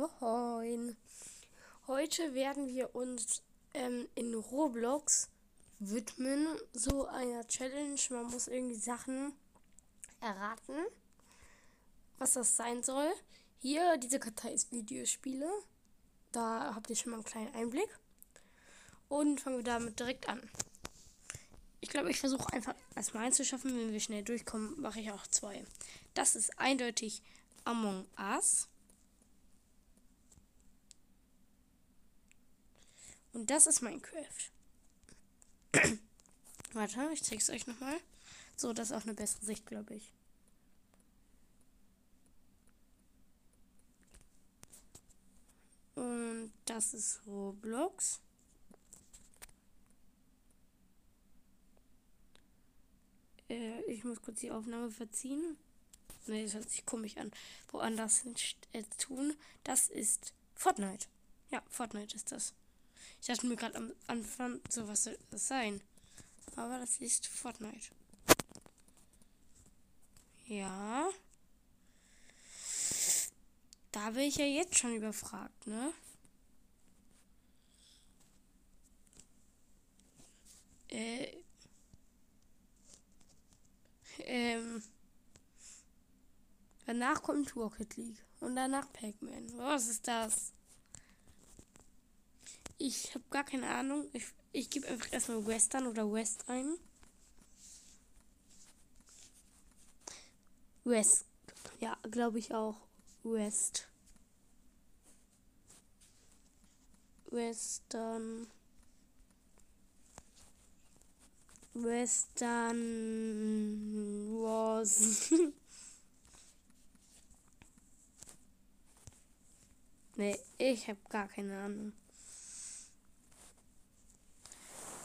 Moin. Heute werden wir uns ähm, in Roblox widmen, so einer Challenge. Man muss irgendwie Sachen erraten, was das sein soll. Hier, diese Kartei ist Videospiele. Da habt ihr schon mal einen kleinen Einblick. Und fangen wir damit direkt an. Ich glaube, ich versuche einfach erstmal einzuschaffen. Wenn wir schnell durchkommen, mache ich auch zwei. Das ist eindeutig Among Us. Und das ist Minecraft. Warte, ich zeige es euch nochmal. So, das ist auch eine bessere Sicht, glaube ich. Und das ist Roblox. Äh, ich muss kurz die Aufnahme verziehen. Ne, das hört sich komisch an. Woanders äh, tun. Das ist Fortnite. Ja, Fortnite ist das. Ich dachte mir gerade am Anfang, so was soll das sein? Aber das ist Fortnite. Ja. Da bin ich ja jetzt schon überfragt, ne? Äh. Ähm. Danach kommt Rocket League. Und danach Pac-Man. Was ist das? Ich habe gar keine Ahnung. Ich, ich gebe einfach erstmal Western oder West ein. West. Ja, glaube ich auch. West. Western. Western was. nee, ich habe gar keine Ahnung.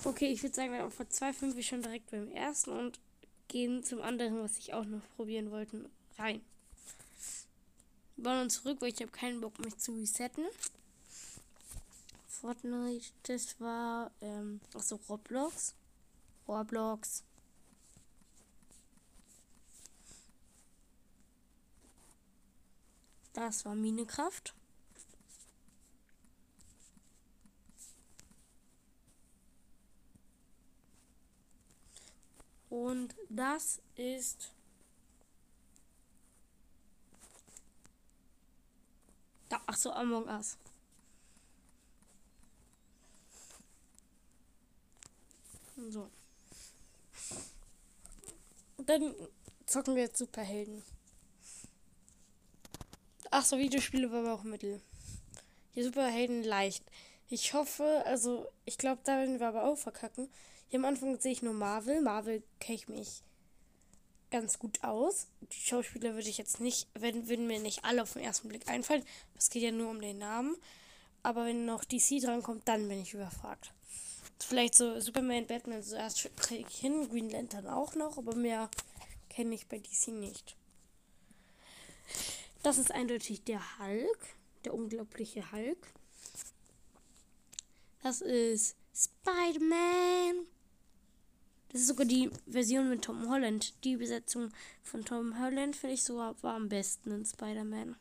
Okay, ich würde sagen, dann verzweifeln wir schon direkt beim ersten und gehen zum anderen, was ich auch noch probieren wollte, rein. Bauen uns zurück, weil ich habe keinen Bock, mich zu resetten. Fortnite, das war, ähm, achso, Roblox. Roblox. Das war Minecraft. Und das ist ach so, Among Us. So. Dann zocken wir jetzt Superhelden. Ach so, Videospiele war aber auch Mittel. Die Superhelden leicht. Ich hoffe, also ich glaube, da werden wir aber auch verkacken. Hier am Anfang sehe ich nur Marvel. Marvel kenne ich mich ganz gut aus. Die Schauspieler würde ich jetzt nicht, wenn, würden mir nicht alle auf den ersten Blick einfallen. Es geht ja nur um den Namen. Aber wenn noch DC drankommt, dann bin ich überfragt. Vielleicht so Superman, Batman zuerst kriege ich hin, Green Lantern auch noch, aber mehr kenne ich bei DC nicht. Das ist eindeutig der Hulk, der unglaubliche Hulk. Das ist Spider-Man. Das ist sogar die Version mit Tom Holland. Die Besetzung von Tom Holland finde ich sogar war am besten in Spider-Man.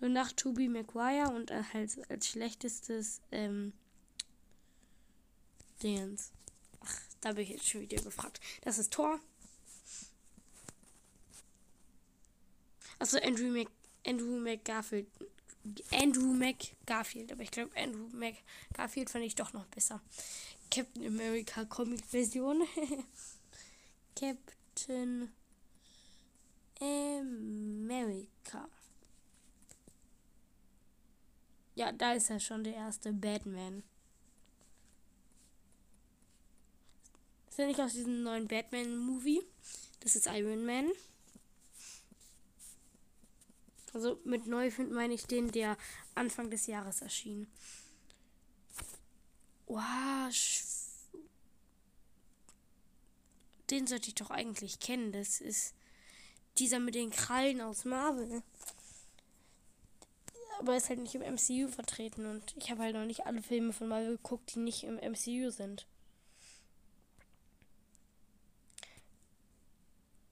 Und nach Tobey Maguire und als, als schlechtestes ähm, Dingens. Ach, da bin ich jetzt schon wieder gefragt. Das ist Thor. Also Andrew Mc Andrew McGarfield. Andrew McGarfield, aber ich glaube Andrew McGarfield fand ich doch noch besser. Captain America Comic Version. Captain America. Ja, da ist er schon der erste Batman. Ist er nicht aus diesem neuen Batman-Movie? Das ist Iron Man. Also mit neu meine ich den, der Anfang des Jahres erschien. Wow, den sollte ich doch eigentlich kennen. Das ist dieser mit den Krallen aus Marvel. Aber er ist halt nicht im MCU vertreten und ich habe halt noch nicht alle Filme von Marvel geguckt, die nicht im MCU sind.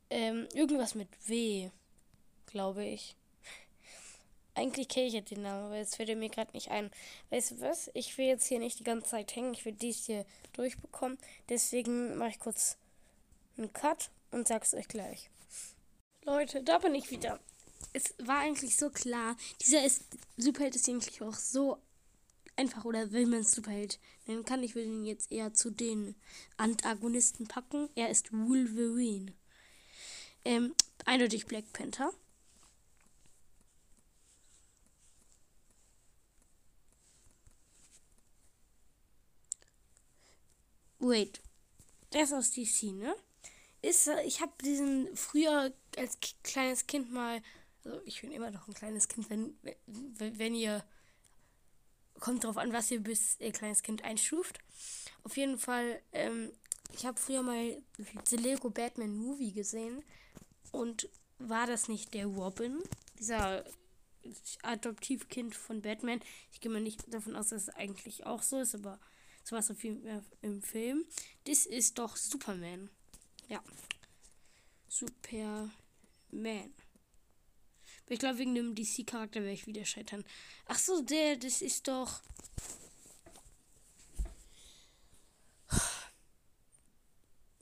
Ähm, irgendwas mit W, glaube ich. Eigentlich kenne ich jetzt den Namen, aber jetzt fällt er mir gerade nicht ein. Weißt du was? Ich will jetzt hier nicht die ganze Zeit hängen. Ich will dies hier durchbekommen. Deswegen mache ich kurz einen Cut und sag's euch gleich. Leute, da bin ich wieder. Es war eigentlich so klar. Dieser ist, Superheld ist eigentlich auch so einfach oder will man Superheld nennen kann. Ich will ihn jetzt eher zu den Antagonisten packen. Er ist Wolverine. Ähm, eindeutig Black Panther. Wait. Der ist aus DC, ne? Ist, ich habe diesen früher als kleines Kind mal, also ich bin immer noch ein kleines Kind, wenn, wenn, wenn ihr, kommt drauf an, was ihr bis ihr kleines Kind einstuft. Auf jeden Fall, ähm, ich habe früher mal The Lego Batman Movie gesehen und war das nicht der Robin, dieser Adoptivkind von Batman? Ich gehe mal nicht davon aus, dass es eigentlich auch so ist, aber so was auf jeden Fall im Film. Das ist doch Superman. Ja. Superman. Ich glaube, wegen dem DC-Charakter werde ich wieder scheitern. Ach so, der, das ist doch.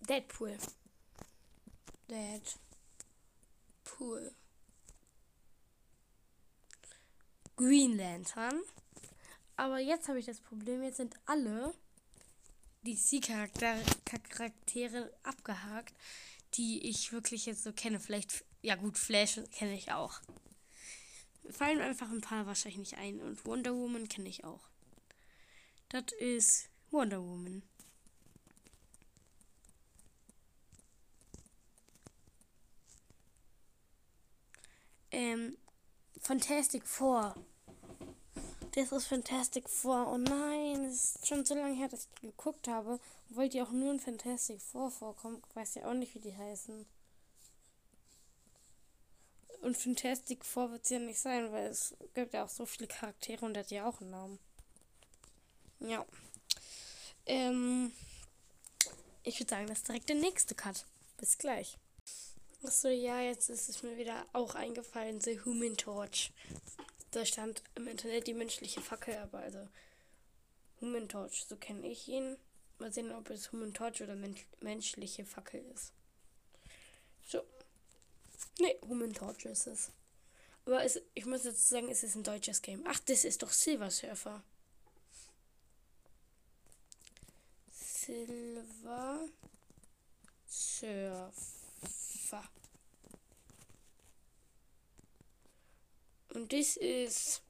Deadpool. Deadpool. Green Lantern. Aber jetzt habe ich das Problem, jetzt sind alle DC-Charaktere abgehakt, die ich wirklich jetzt so kenne. Vielleicht, ja gut, Flash kenne ich auch. Fallen einfach ein paar wahrscheinlich nicht ein. Und Wonder Woman kenne ich auch. Das ist Wonder Woman. Ähm, Fantastic Four das ist Fantastic Four. Oh nein, es ist schon so lange her, dass ich geguckt habe. Wollt ihr auch nur in Fantastic Four vorkommen, weiß ja auch nicht, wie die heißen. Und Fantastic Four wird es ja nicht sein, weil es gibt ja auch so viele Charaktere und hat ja auch einen Namen. Ja. Ähm, ich würde sagen, das ist direkt der nächste Cut. Bis gleich. Achso, ja, jetzt ist es mir wieder auch eingefallen, The Human Torch. Da stand im Internet die menschliche Fackel, aber also Human Torch, so kenne ich ihn. Mal sehen, ob es Human Torch oder men menschliche Fackel ist. So. Ne, Human Torch ist es. Aber es, ich muss dazu sagen, es ist ein deutsches Game. Ach, das ist doch Silver Surfer. Silver Surfer. Und das ist.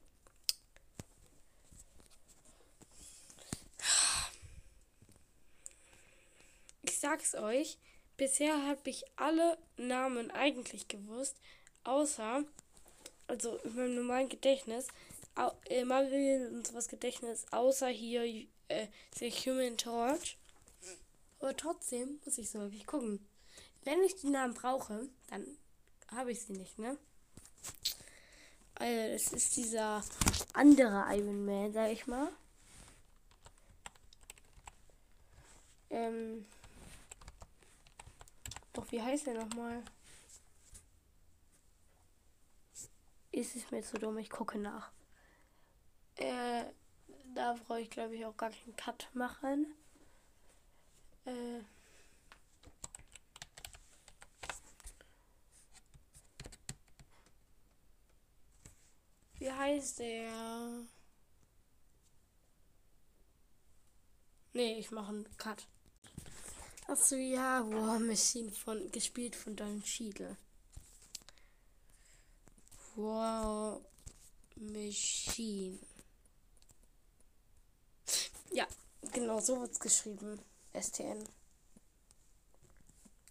Ich sag's euch, bisher habe ich alle Namen eigentlich gewusst, außer, also in meinem normalen Gedächtnis, äh, Marvel und sowas Gedächtnis, außer hier äh, The Human Torch. Aber trotzdem muss ich so wirklich gucken. Wenn ich die Namen brauche, dann habe ich sie nicht, ne? Also, das ist dieser andere Iron Man, sag ich mal. Ähm. Doch, wie heißt der nochmal? Ist es mir zu dumm? Ich gucke nach. Äh, da brauche ich, glaube ich, auch gar keinen Cut machen. Äh. Wie heißt der? Nee, ich mache einen Cut. Achso, ja, War Machine von, gespielt von Don Cheadle. War Machine. Ja, genau, so wird es geschrieben. STN.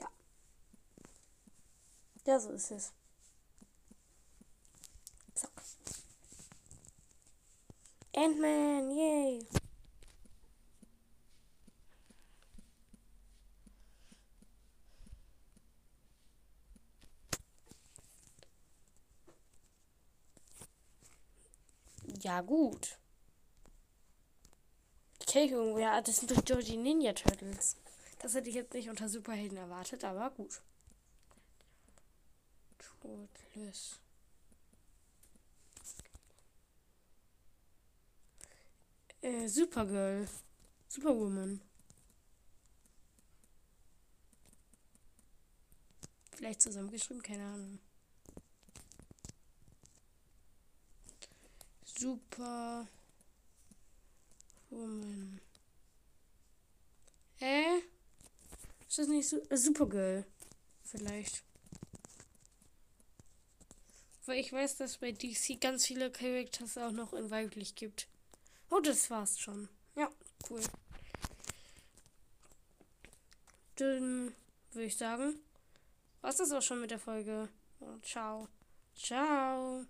Ja. Ja, so ist es. Ant-Man, yay! Ja, gut. Okay, irgendwo, ja, das sind doch Georgie Ninja Turtles. Das hätte ich jetzt nicht unter Superhelden erwartet, aber gut. Turtles. Äh, Supergirl. Superwoman. Vielleicht zusammengeschrieben, keine Ahnung. Super Woman. Hä? Ist das nicht so? Äh, Supergirl. Vielleicht. Weil ich weiß, dass bei DC ganz viele Characters auch noch in weiblich gibt. Oh, das war's schon. Ja, cool. Dann würde ich sagen, was ist auch schon mit der Folge. Und ciao. Ciao.